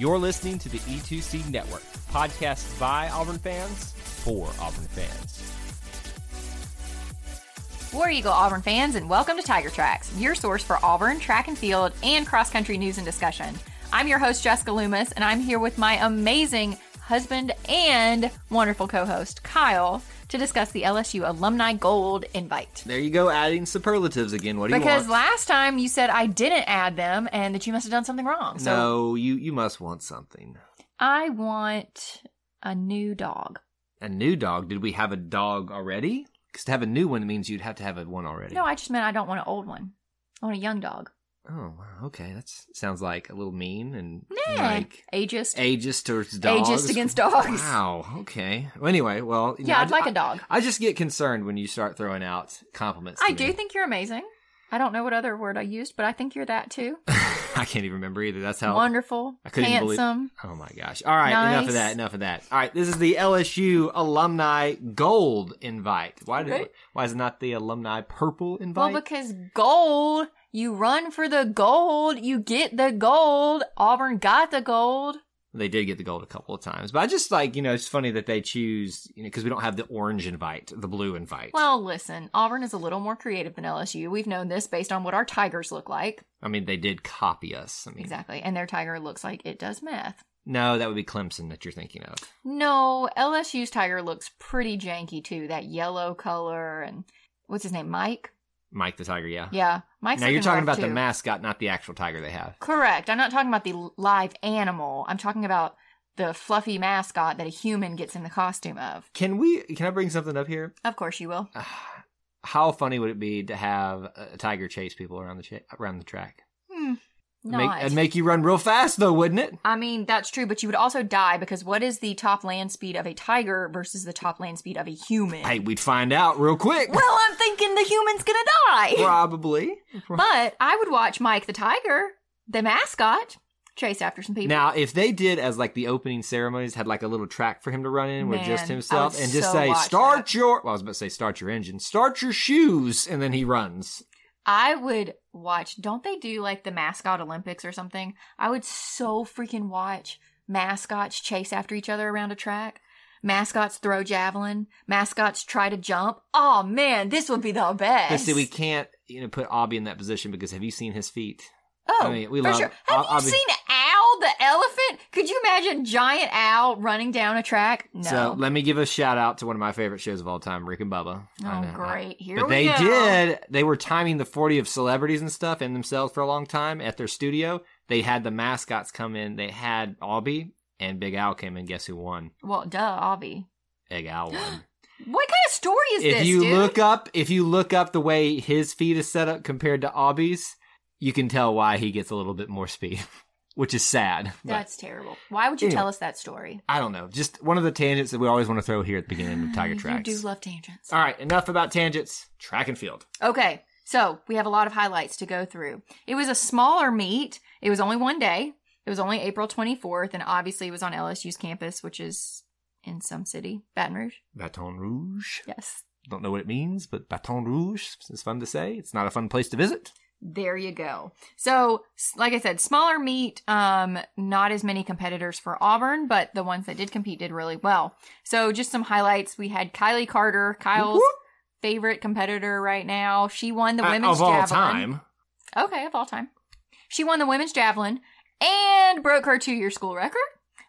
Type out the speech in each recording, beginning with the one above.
You're listening to the E2C Network, podcast by Auburn fans for Auburn fans. War Eagle Auburn fans, and welcome to Tiger Tracks, your source for Auburn, track and field, and cross country news and discussion. I'm your host, Jessica Loomis, and I'm here with my amazing husband and wonderful co host, Kyle, to discuss the LSU Alumni Gold invite. There you go, adding superlatives again. What do you Because last time you said I didn't add them and that you must have done something wrong. So no, you you must want something. I want a new dog. A new dog. Did we have a dog already? Because to have a new one means you'd have to have a one already. No, I just meant I don't want an old one. I want a young dog. Oh, wow, okay. That sounds like a little mean and Nah, like ageist. ageist towards dogs. Ageist against dogs. Wow. Okay. Well, anyway, well, you know, yeah, I- I'd like I- a dog. I just get concerned when you start throwing out compliments. I to do think you're amazing. I don't know what other word I used, but I think you're that too. I can't even remember either. That's how Wonderful, I couldn't even believe- Oh my gosh. All right, enough of that. Enough of that. All right, this is the LSU alumni gold invite. Why did Okay. why is it not the alumni purple invite? Well, invite? because gold, you run for the gold, you get the gold. Auburn got the gold. they did get the gold a couple of times. But I just like, you know, it's funny that they choose, you know, because we don't have the orange invite, the blue invite. Well, listen, Auburn is a little more creative than LSU. We've known this based on what our Tigers look like. I mean, they did copy us. I mean, Exactly. And their Tiger looks like it does meth. no, that would be Clemson that you're thinking of. No, LSU's Tiger looks pretty janky too. That yellow color and what's his name? Mike? Mike the Tiger, yeah. Yeah. Mike's now you're talking about the mascot, not the actual tiger they have. Correct. I'm not talking about the live animal. I'm talking about the fluffy mascot that a human gets in the costume of. Can we? Can I bring something up here? Of course you will. How funny would it be to have a tiger chase people around the cha- around the track? It'd make, it'd make you run real fast, though, wouldn't it? I mean, that's true, but you would also die because what is the top land speed of a tiger versus the top land speed of a human? Hey, we'd find out real quick. well, I'm thinking the human's gonna die. Probably. But I would watch Mike the tiger, the mascot, chase after some people. Now, if they did as like the opening ceremonies had like a little track for him to run in with Man, just himself and just so say, start that. your, well, I was about to say, start your engine, start your shoes, and then he runs. I would watch. Don't they do like the mascot Olympics or something? I would so freaking watch mascots chase after each other around a track. Mascots throw javelin. Mascots try to jump. Oh man, this would be the best. But see, we can't, you know, put Aubie in that position because have you seen his feet? Oh, I mean, we for love- sure. Have I'll- you I'll seen the elephant? Could you imagine giant owl running down a track? No. So let me give a shout out to one of my favorite shows of all time, Rick and Bubba. Oh, great. Here but we they go. did. They were timing the 40 of celebrities and stuff and themselves for a long time at their studio. They had the mascots come in. They had Aubie and Big Al came in. Guess who won? Well, duh, Aubie. Big Al won. What kind of story is if this, If you dude? look up, if you look up the way his feet is set up compared to Aubie's, you can tell why he gets a little bit more speed, which is sad. That's terrible. Why would you Anyway. tell us that story? I don't know. Just one of the tangents that we always want to throw here at the beginning of Tiger Tracks. You do love tangents. All right, enough about tangents. Track and field. Okay, so we have a lot of highlights to go through. It was a smaller meet. It was only one day. It was only April 24th, and obviously it was on LSU's campus, which is in some city, Baton Rouge. Baton Rouge. Yes. Don't know what it means, but Baton Rouge is fun to say. It's not a fun place to visit. There you go. So, like I said, smaller meet, um, not as many competitors for Auburn, but the ones that did compete did really well. So, just some highlights. We had Kylie Carter, Kyle's Whoop, favorite competitor right now. She won the Uh, women's of all javelin. time. Okay, of all time. She won the women's javelin and broke her two year school record.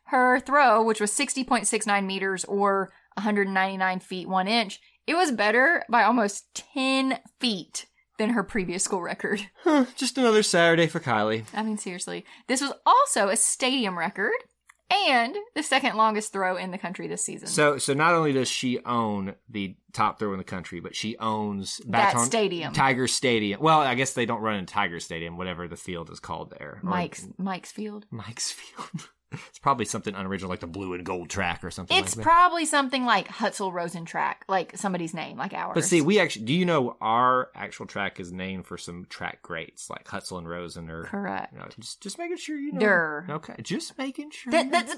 Her throw, which was 60.69 meters or 199 feet 1 inch, it was better by almost 10 feet than her previous school record. Huh, just another Saturday for Kylie. I mean, seriously. This was also a stadium record and the second longest throw in the country this season. So, so not only does she own the top throw in the country, but she owns That Baton- stadium. Tiger Stadium. Well, I guess they don't run in Tiger Stadium, whatever the field is called there. Or- Mike's Mike's Field. Mike's Field. it's probably something unoriginal, like the blue and gold track or something. It's like that. probably something like Hutsell Rosen track, like somebody's name, like ours. But see, we actually do you know our actual track is named for some track greats like Hutsell and Rosen or correct. you know, just just making sure you know. Durr. Okay, just making sure. That, that's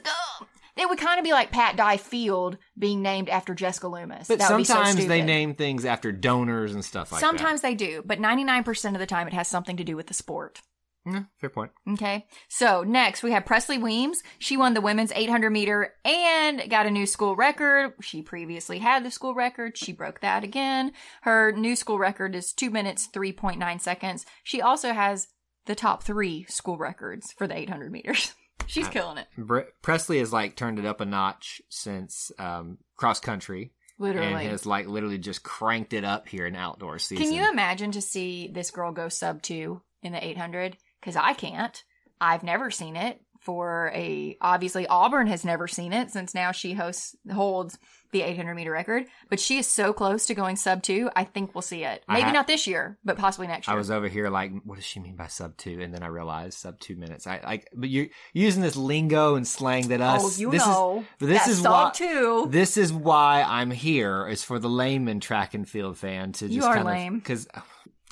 it would kind of be like Pat Dye Field being named after Jessica Loomis. but that would be so sometimes they name things after donors and stuff like that. Sometimes they do, but 99% of the time it has something to do with the sport. Yeah, fair point. Okay. So next we have Presley Weems. She won the women's 800 meter and got a new school record. She previously had the school record. She broke that again. Her new school record is two minutes, 3.9 seconds. She also has the top three school records for the 800 meters. She's killing it. Bre- Presley has like turned it up a notch since um, cross country, and Literally. has like literally just cranked it up here in outdoor season. Can you imagine to see this girl go sub two in the 800? Because I can't. I've never seen it. For a obviously Auburn has never seen it since now she hosts holds the 800 meter record, but she is so close to going sub two. I think we'll see it. Maybe ha- not this year, but possibly next year. I was over here like, what does she mean by sub two? And then I realized sub two minutes. I like, but you're using this lingo and slang that us. oh, you this know. Is, this is sub why. two. This is why I'm here. Is for the layman track and field fan to just You are kind lame. because oh,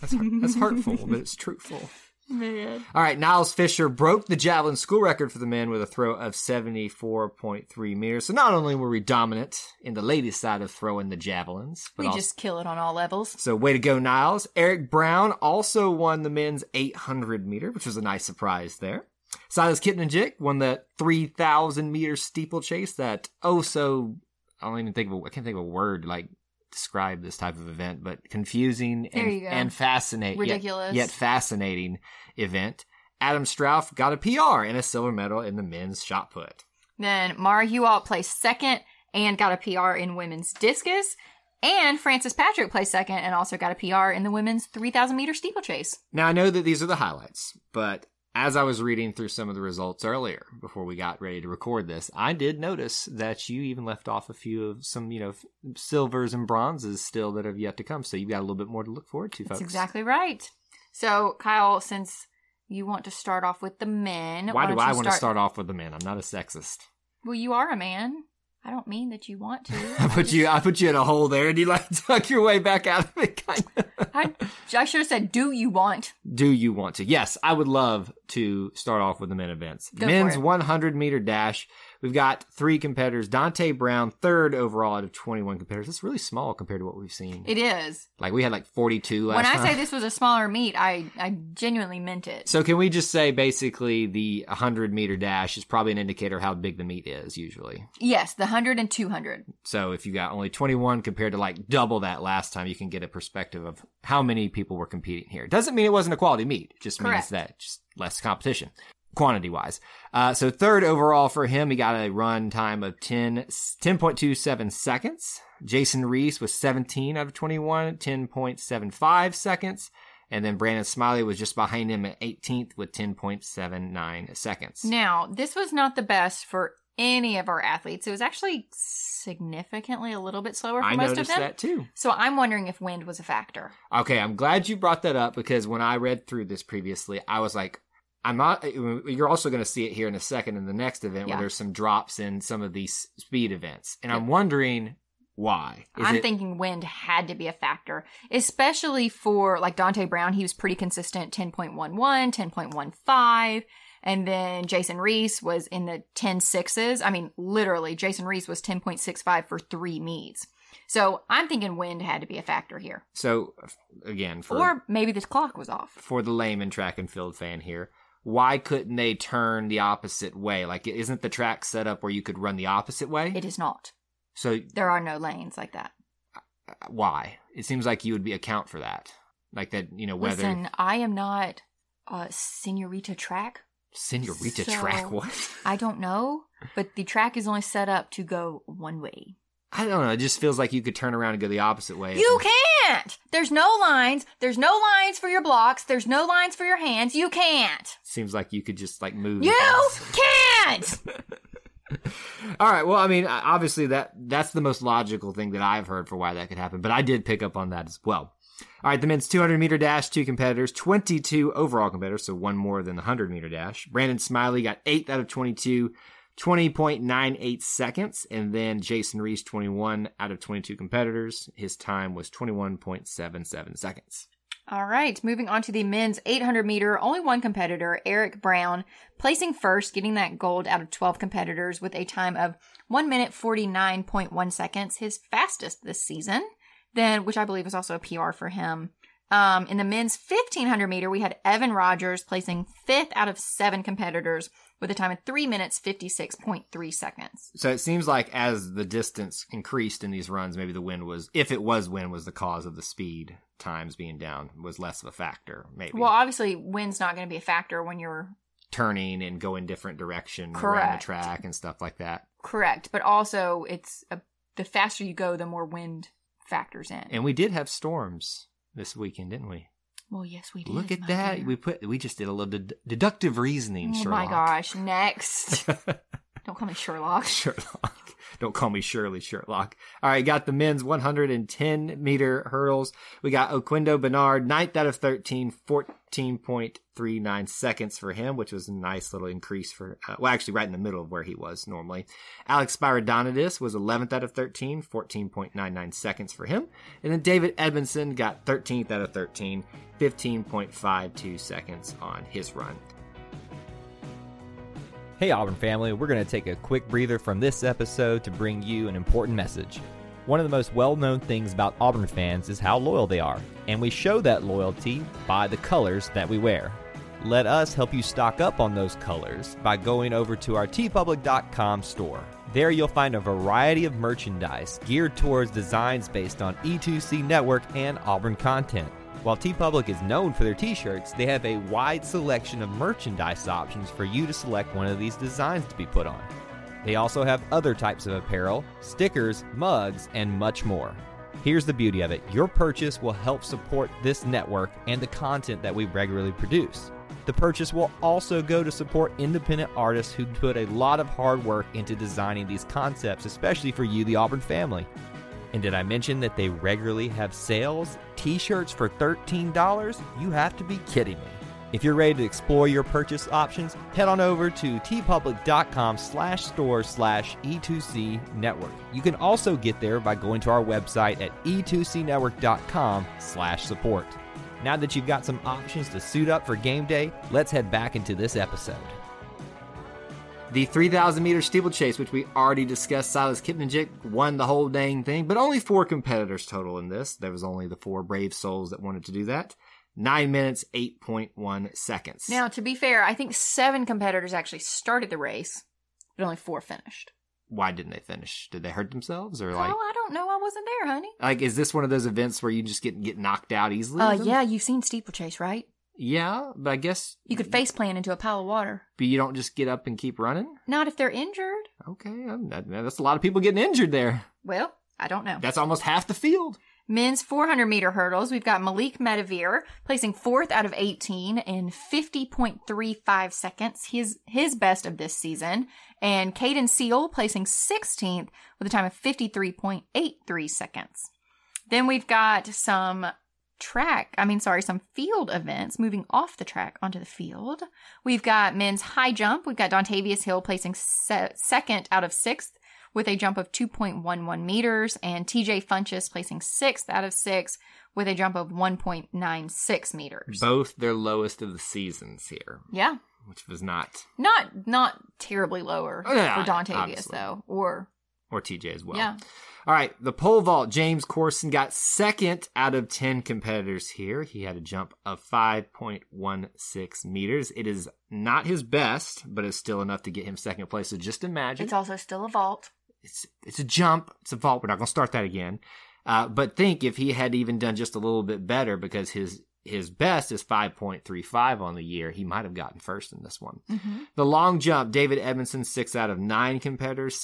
that's hurt- that's hurtful, but it's truthful. Man. All right, Niles Fisher broke the javelin school record for the men with a throw of 74.3 meters. So not only were we dominant in the ladies' side of throwing the javelins, but We also, just kill it on all levels. so way to go, Niles. Eric Brown also won the men's 800 meter, which was a nice surprise there. Silas Kittenajik won the 3,000 meter steeplechase. That oh so I don't even think of a, I can't think of a word like describe this type of event, but confusing and, and fascinating, Ridiculous. yet, yet fascinating event. Adam Strauff got a PR and a silver medal in the men's shot put. Then Mara Hewalt placed second and got a PR in women's discus. And Francis Patrick placed second and also got a PR in the women's 3,000 meter steeplechase. Now I know that these are the highlights, but as I was reading through some of the results earlier before we got ready to record this, I did notice that you even left off a few of some, you know, silvers and bronzes still that have yet to come. So you've got a little bit more to look forward to, folks. That's exactly right. So, Kyle, since you want to start off with the men, Why do don't I want to start off with the men? I'm not a sexist. Well, you are a man. I don't mean that you want to. I put you, I put you in a hole there, and you like tuck your way back out of it. Kind of. I, I should have said, "Do you want?" Do you want to? Yes, I would love to start off with the men events. Go Men's 100 meter dash. We've got three competitors. Dante Brown, third overall out of 21 competitors. That's really small compared to what we've seen. It is. like we had like 42 last When I time. say this was a smaller meet, I I genuinely meant it. So can we just say basically the 100 meter dash is probably an indicator of how big the meet is usually. yes, the 100 and 200. So if you got only 21 compared to like double that last time, you can get a perspective of how many people were competing here. Doesn't mean it wasn't a quality meet. It just means that just less competition. Quantity wise. Uh, so third overall for him, he got a run time of 10, 10.27 seconds. Jason Reese was 17 out of 21, 10.75 seconds. And then Brandon Smiley was just behind him at 18th with 10.79 seconds. Now, this was not the best for any of our athletes. It was actually significantly a little bit slower for I most of them. that too. So I'm wondering if wind was a factor. Okay, I'm glad you brought that up because when I read through this previously, I was like, I'm not. Eh, you're also going to see it here in a second in the next event Yeah. where there's some drops in some of these speed events, and I'm wondering why. Is I'm it- thinking wind had to be a factor, especially for like Dante Brown. He was pretty consistent 10.11, 10.15. And then Jason Reese was in the 10 sixes. I mean, literally, Jason Reese was 10.65 for three meets. So I'm thinking wind had to be a factor here. so. Again, for or maybe this clock was off. for the layman track and field fan here, why couldn't they turn the opposite way? Like, isn't the track set up where you could run the opposite way? It is not. so There are no lanes like that. Uh, why? It seems like you would be account for that, like that. You know, whether Listen, I am not a senorita track. Senorita So- track what? I don't know, but the track is only set up to go one way. I don't know. It just feels like you could turn around and go the opposite way. You can't! There's no lines. There's no lines for your blocks. There's no lines for your hands. You can't. Seems like you could just like move. You can't! All right. Well, I mean, obviously that that's the most logical thing that I've heard for why that could happen, but I did pick up on that as well. All right, the men's 200 meter dash, two competitors, 22 overall competitors, so one more than the 100 meter dash. Brandon Smiley got eighth out of 22, 20.98 seconds, and then Jason Reese 21 out of 22 competitors. His time was 21.77 seconds. All right, moving on to the men's 800 meter, only one competitor, Eric Brown, placing first, getting that gold out of 12 competitors with a time of 1 minute 49.1 seconds, his fastest this season. Then, which I believe is also a PR for him. Um, in the men's 1500 meter, we had Evan Rogers placing fifth out of seven competitors with a time of three minutes 56.3 seconds. So it seems like as the distance increased in these runs, maybe the wind was, if it was wind, was the cause of the speed times being down was less of a factor. Maybe. Well, obviously, wind's not going to be a factor when you're turning and going different direction Correct. around the track and stuff like that. correct, but also it's a, the faster you go, the more wind factors in. And we did have storms this weekend, didn't we? Well, yes, we did. Look at that. dear. We put we just did a little ded- deductive reasoning, Oh Sherlock. my gosh! Next, don't call me Sherlock. Sherlock. Don't call me Shirley Sherlock. All right, got the men's 110 meter hurdles. We got Oquindo Bernard, ninth out of 13, 14.39 seconds for him, which was a nice little increase for, uh, well, actually right in the middle of where he was normally. Alex Spiridonidis was 11th out of 13, 14.99 seconds for him. And then David Edmondson got 13th out of 13, 15.52 seconds on his run. Hey, Auburn family, we're going to take a quick breather from this episode to bring you an important message. One of the most well known things about Auburn fans is how loyal they are, and we show that loyalty by the colors that we wear. Let us help you stock up on those colors by going over to our teepublic.com store. There you'll find a variety of merchandise geared towards designs based on E2C Network and Auburn content. While TeePublic is known for their t shirts, they have a wide selection of merchandise options for you to select one of these designs to be put on. They also have other types of apparel, stickers, mugs, and much more. Here's the beauty of it your purchase will help support this network and the content that we regularly produce. The purchase will also go to support independent artists who put a lot of hard work into designing these concepts, especially for you, the Auburn family. And did I mention that they regularly have sales? T shirts for $13? You have to be kidding me. If you're ready to explore your purchase options, head on over to teepublic.com slash store slash E2C network. You can also get there by going to our website at E e2cnetwork.com slash support. Now that you've got some options to suit up for game day, let's head back into this episode. The 3,000 meter steeplechase, which we already discussed, Silas Kipnichik won the whole dang thing, but only four competitors total in this. There was only the four brave souls that wanted to do that. Nine minutes, 8.1 seconds. Now, to be fair, I think seven competitors actually started the race, but only four finished. Why didn't they finish? Did they hurt themselves or like? oh, I don't know. I wasn't there, honey. like, is this one of those events where you just get, get knocked out easily? Uh, yeah, you've seen steeplechase, right? Yeah, but I guess You could face plant into a pile of water. but you don't just get up and keep running. Not if they're injured. Okay, that- that's a lot of people getting injured there. Well, I don't know. That's almost half the field. Men's 400 meter hurdles, we've got Malik Medavir placing fourth out of 18 in 50.35 seconds, his, his best of this season. And Caden Seal placing 16th with a time of 53.83 seconds. Then we've got some track, I mean, sorry, some field events moving off the track onto the field. We've got men's high jump. We've got Dontavius Hill placing se- second out of sixth with a jump of 2.11 meters, and TJ Funches placing sixth out of six with a jump of 1.96 meters. Both their lowest of the seasons here, Yeah, which was not, not not terribly lower Oh, yeah, for Dontavius obviously. though, or or TJ as well. yeah. All right, the pole vault. James Corson got second out of 10 competitors here. He had a jump of 5.16 meters. It is not his best, but it's still enough to get him second place. So just imagine. It's also still a vault. it's it's a jump. It's a vault. We're not going to start that again. Uh, but think if he had even done just a little bit better, because his his best is 5.35 on the year, he might have gotten first in this one. The long jump, David Edmondson, six out of nine competitors,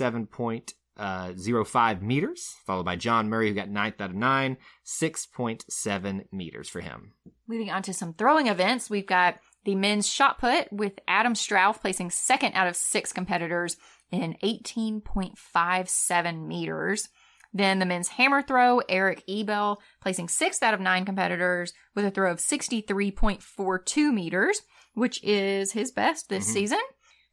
7.05 meters, followed by John Murray, who got ninth out of nine, 6.7 meters for him. Moving on to some throwing events, we've got the men's shot put with Adam Strauss placing second out of six competitors in 18.57 meters. Then the men's hammer throw, Eric Ebel placing sixth out of nine competitors with a throw of 63.42 meters, which is his best this Mhm. season.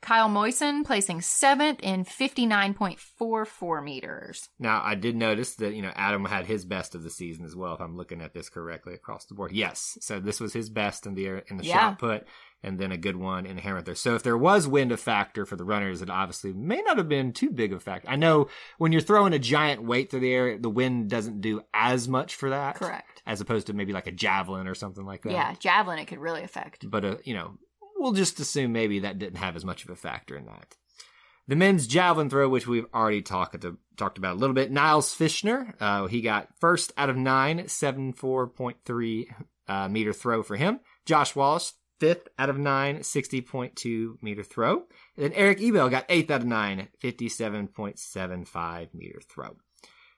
Kyle Moisen placing seventh in 59.44 meters. Now, I did notice that, you know, Adam had his best of the season as well, if I'm looking at this correctly across the board. Yes. So this was his best in the air, in the Yeah. shot put, and then a good one in the hammer throw. So if there was wind a factor for the runners, it obviously may not have been too big of a factor. I know when you're throwing a giant weight through the air, the wind doesn't do as much for that. Correct. As opposed to maybe like a javelin or something like that. Yeah, javelin it could really affect. But, uh, you know, we'll just assume maybe that didn't have as much of a factor in that. The men's javelin throw, which we've already talked to, talked about a little bit, Niles Fishner, uh, he got first out of nine, 74.3 uh, meter throw for him. Josh Wallace, fifth out of nine, 60.2 meter throw. And then Eric Ebel got eighth out of nine, 57.75 meter throw.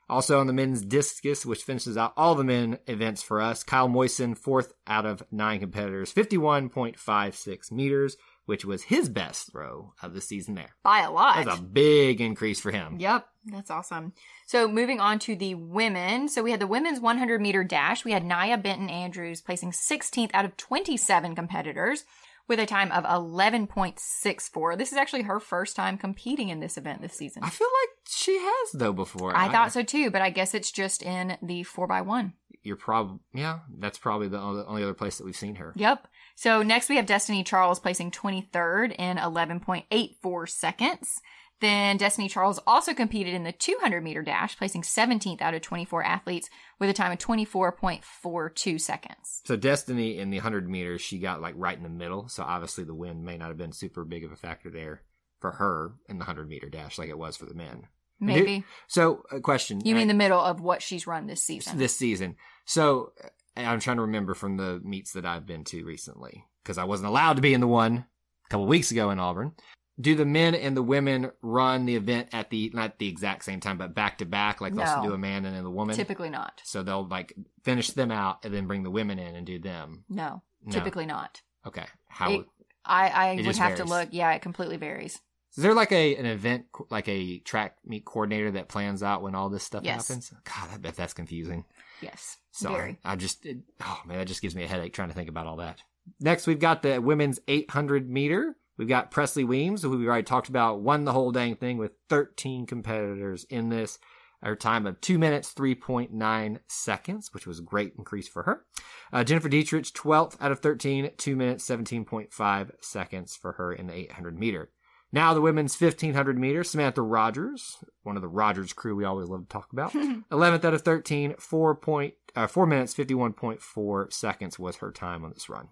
Also on the men's discus, which finishes out all the men events for us, Kyle Moisen, fourth out of nine competitors, 51.56 meters, which was his best throw of the season there. By a lot. That's a big increase for him. Yep, that's awesome. So moving on to the women. So we had the women's 100 meter dash. We had Naya Benton Andrews placing 16th out of 27 competitors with a time of 11.64. This is actually her first time competing in this event this season. I feel like she has though before. I thought so too, but I guess it's just in the 4x1. You're probably yeah. That's probably the only only other place that we've seen her. Yep. So next we have Destiny Charles placing 23rd in 11.84 seconds. Then Destiny Charles also competed in the 200 meter dash, placing 17th out of 24 athletes with a time of 24.42 seconds. So Destiny in the 100 meters, she got like right in the middle. So obviously the wind may not have been super big of a factor there for her in the 100 meter dash like it was for the men. Maybe. So a question. You mean uh, the middle of what she's run this season? this season. So uh, I'm trying to remember from the meets that I've been to recently because I wasn't allowed to be in the one a couple weeks ago in Auburn. Do the men and the women run the event at the not the exact same time, but back to back, like they'll No. do a man and then the woman? Typically not. So they'll like finish them out and then bring the women in and do them. No, No. typically not. Okay. How It- I, I It would have to look. Yeah, it completely varies. is there like a an event like a track meet coordinator that plans out when all this stuff Yes. happens? God, I bet that's confusing. Yes. Sorry, Very. I just, it, oh man, that just gives me a headache trying to think about all that. Next, we've got the women's 800 meter. We've got Presley Weems, who we've already talked about, won the whole dang thing with 13 competitors in this. Her time of 2 minutes, 3.9 seconds, which was a great increase for her. Uh, Jennifer Dietrich, 12th out of 13, 2 minutes, 17.5 seconds for her in the 800 meter. Now the women's 1500 meter, Samantha Rogers, one of the Rogers crew we always love to talk about. 11th out of 13, 4, point, uh, 4 minutes, 51.4 seconds was her time on this run.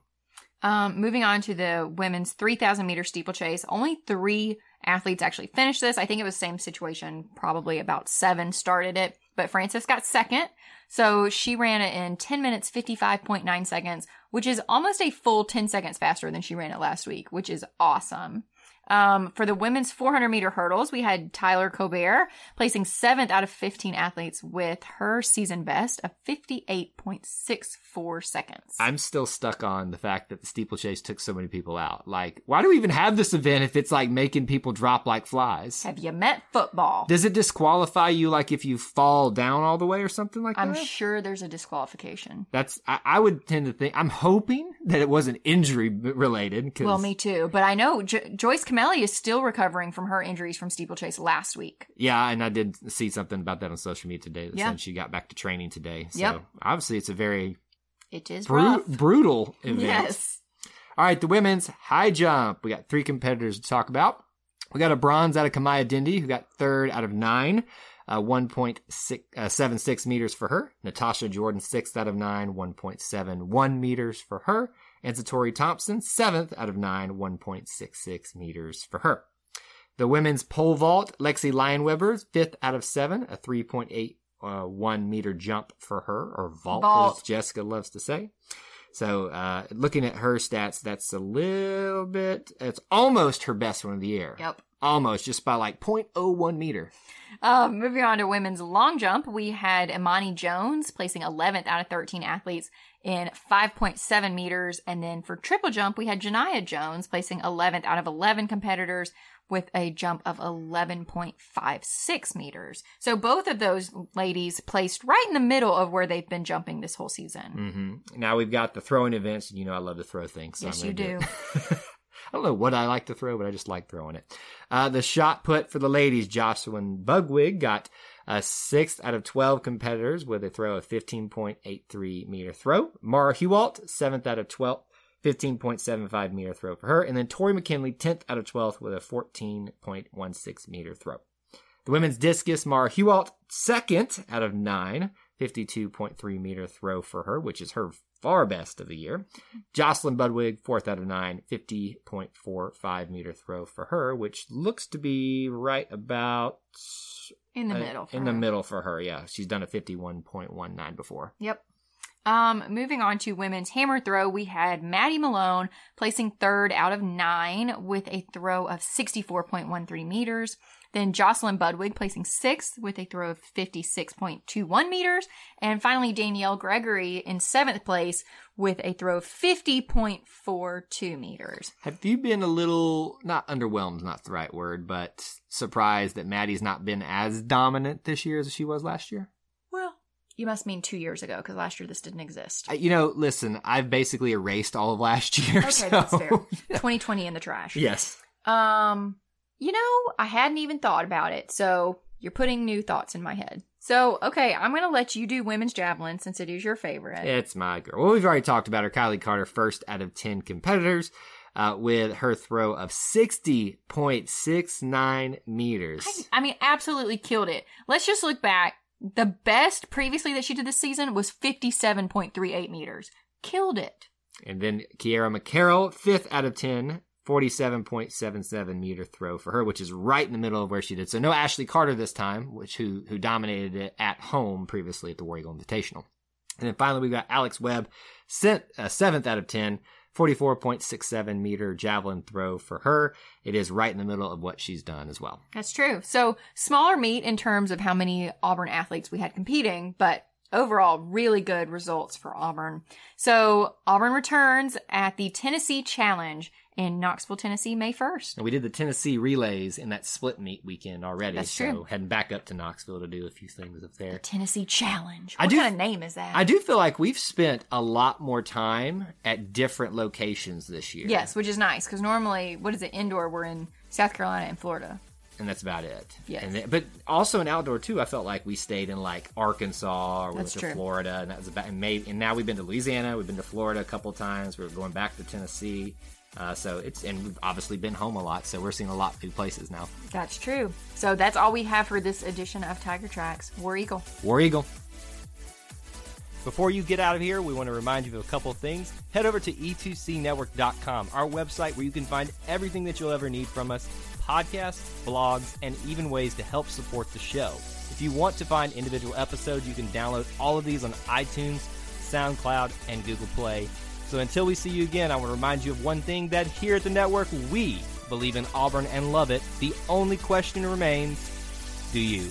Um, moving on to the women's 3,000 meter steeplechase. Only three athletes actually finished this. I think it was same situation. Probably about seven started it, but Frances got second. So she ran it in 10 minutes, 55.9 seconds, which is almost a full 10 seconds faster than she ran it last week, which is awesome. Um, for the women's 400 meter hurdles, we had Tyler Colbert placing seventh out of 15 athletes with her season best of 58.64 seconds. I'm still stuck on the fact that the steeplechase took so many people out. Like, why do we even have this event if it's like making people drop like flies? Have you met football? Does it disqualify you like if you fall down all the way or something like that? I'm sure there's a disqualification. That's I, I would tend to think. I'm hoping that it wasn't injury related. Well, me too. But I know Jo- Joyce Camelli is still recovering from her injuries from steeplechase last week. Yeah, and I did see something about that on social media today. That Yeah. said she got back to training today. So Yep. obviously, it's a very It is bru- brutal event. Yes. All right, the women's high jump. We got three competitors to talk about. We got a bronze out of Kamaya Dindy, who got third out of nine, uh, 1.76 meters for her. Natasha Jordan, sixth out of nine, 1.71 meters for her. And Satori Thompson, seventh out of nine, 1.66 meters for her. The women's pole vault, Lexi Lionweber, fifth out of seven, a 3.81 uh, one meter jump for her, or vault, Vault. as Jessica loves to say. So, uh, looking at her stats, that's a little bit, it's almost her best one of the year. Yep. Almost, just by like 0.01 meter. Um, moving on to women's long jump, we had Imani Jones placing 11th out of 13 athletes in 5.7 meters. And then for triple jump, we had Janiyah Jones placing 11th out of 11 competitors with a jump of 11.56 meters. So both of those ladies placed right in the middle of where they've been jumping this whole season. hmm Now we've got the throwing events. and You know, I love to throw things. So Yes, I'm you gonna do. don't know what I like to throw, but I just like throwing it. Uh, the shot put for the ladies, Jocelyn Budwig got a sixth out of 12 competitors with a throw of 15.83 meter throw. Mara Hewalt, seventh out of 12, 15.75 meter throw for her. And then Tori McKinley, 10th out of 12th with a 14.16 meter throw. The women's discus, Mara Hewalt, second out of nine, 52.3 meter throw for her, which is her far best of the year. Jocelyn Budwig, fourth out of nine, 50.45 meter throw for her, which looks to be right about In the uh, middle. for in the her. middle for her, yeah. She's done a 51.19 before. Yep. Um, moving on to women's hammer throw, we had Maddie Malone placing third out of nine with a throw of 64.13 meters. Then Jocelyn Budwig placing sixth with a throw of 56.21 meters. And finally, Danielle Gregory in seventh place with a throw of 50.42 meters. Have you been a little, not underwhelmed, not the right word, but surprised that Maddie's not been as dominant this year as she was last year? Well, you must mean two years ago because last year this didn't exist. You know, listen, I've basically erased all of last year. Okay, so- that's fair. 2020 in the trash. yes. Um, you know, I hadn't even thought about it, so you're putting new thoughts in my head. So, okay, I'm gonna let you do women's javelin since it is your favorite. It's my girl. Well, we've already talked about her. Kylie Carter, first out of 10 competitors, uh, with her throw of 60.69 meters. I, I mean, absolutely killed it. Let's just look back. The best previously that she did this season was 57.38 meters. Killed it. And then Kiera McCarroll, fifth out of 10, 47.77 meter throw for her, which is right in the middle of where she did. So no Ashley Carter this time, which who who dominated it at home previously at the War Eagle Invitational. And then finally we got Alex Webb, sent, uh, seventh out of 10, 44.67 meter javelin throw for her. It is right in the middle of what she's done as well. That's true. So smaller meet in terms of how many Auburn athletes we had competing, but overall really good results for Auburn. So Auburn returns at the Tennessee Challenge in Knoxville, Tennessee, May 1st. And we did the Tennessee relays in that split meet weekend already. That's so true. heading back up to Knoxville to do a few things up there. Tennessee Challenge. I What do- kind of name is that? I do feel like we've spent a lot more time at different locations this year. Yes, which is nice because normally, what is it, indoor? We're in South Carolina and Florida. And that's about it. Yes. And then, but also in outdoor too, I felt like we stayed in like Arkansas or we That's went to true. Florida and that was about and maybe and now we've been to Louisiana, we've been to Florida a couple times, we're going back to Tennessee. Uh, so it's and we've obviously been home a lot, so we're seeing a lot of new places now. That's true. So that's all we have for this edition of Tiger Tracks. War Eagle. War Eagle. Before you get out of here, we want to remind you of a couple of things. Head over to e e2cnetwork.com, our website where you can find everything that you'll ever need from us podcasts, blogs, and even ways to help support the show. If you want to find individual episodes, you can download all of these on iTunes, SoundCloud, and Google Play. So until we see you again, I want to remind you of one thing that here at the network, we believe in Auburn and love it. The only question remains do you?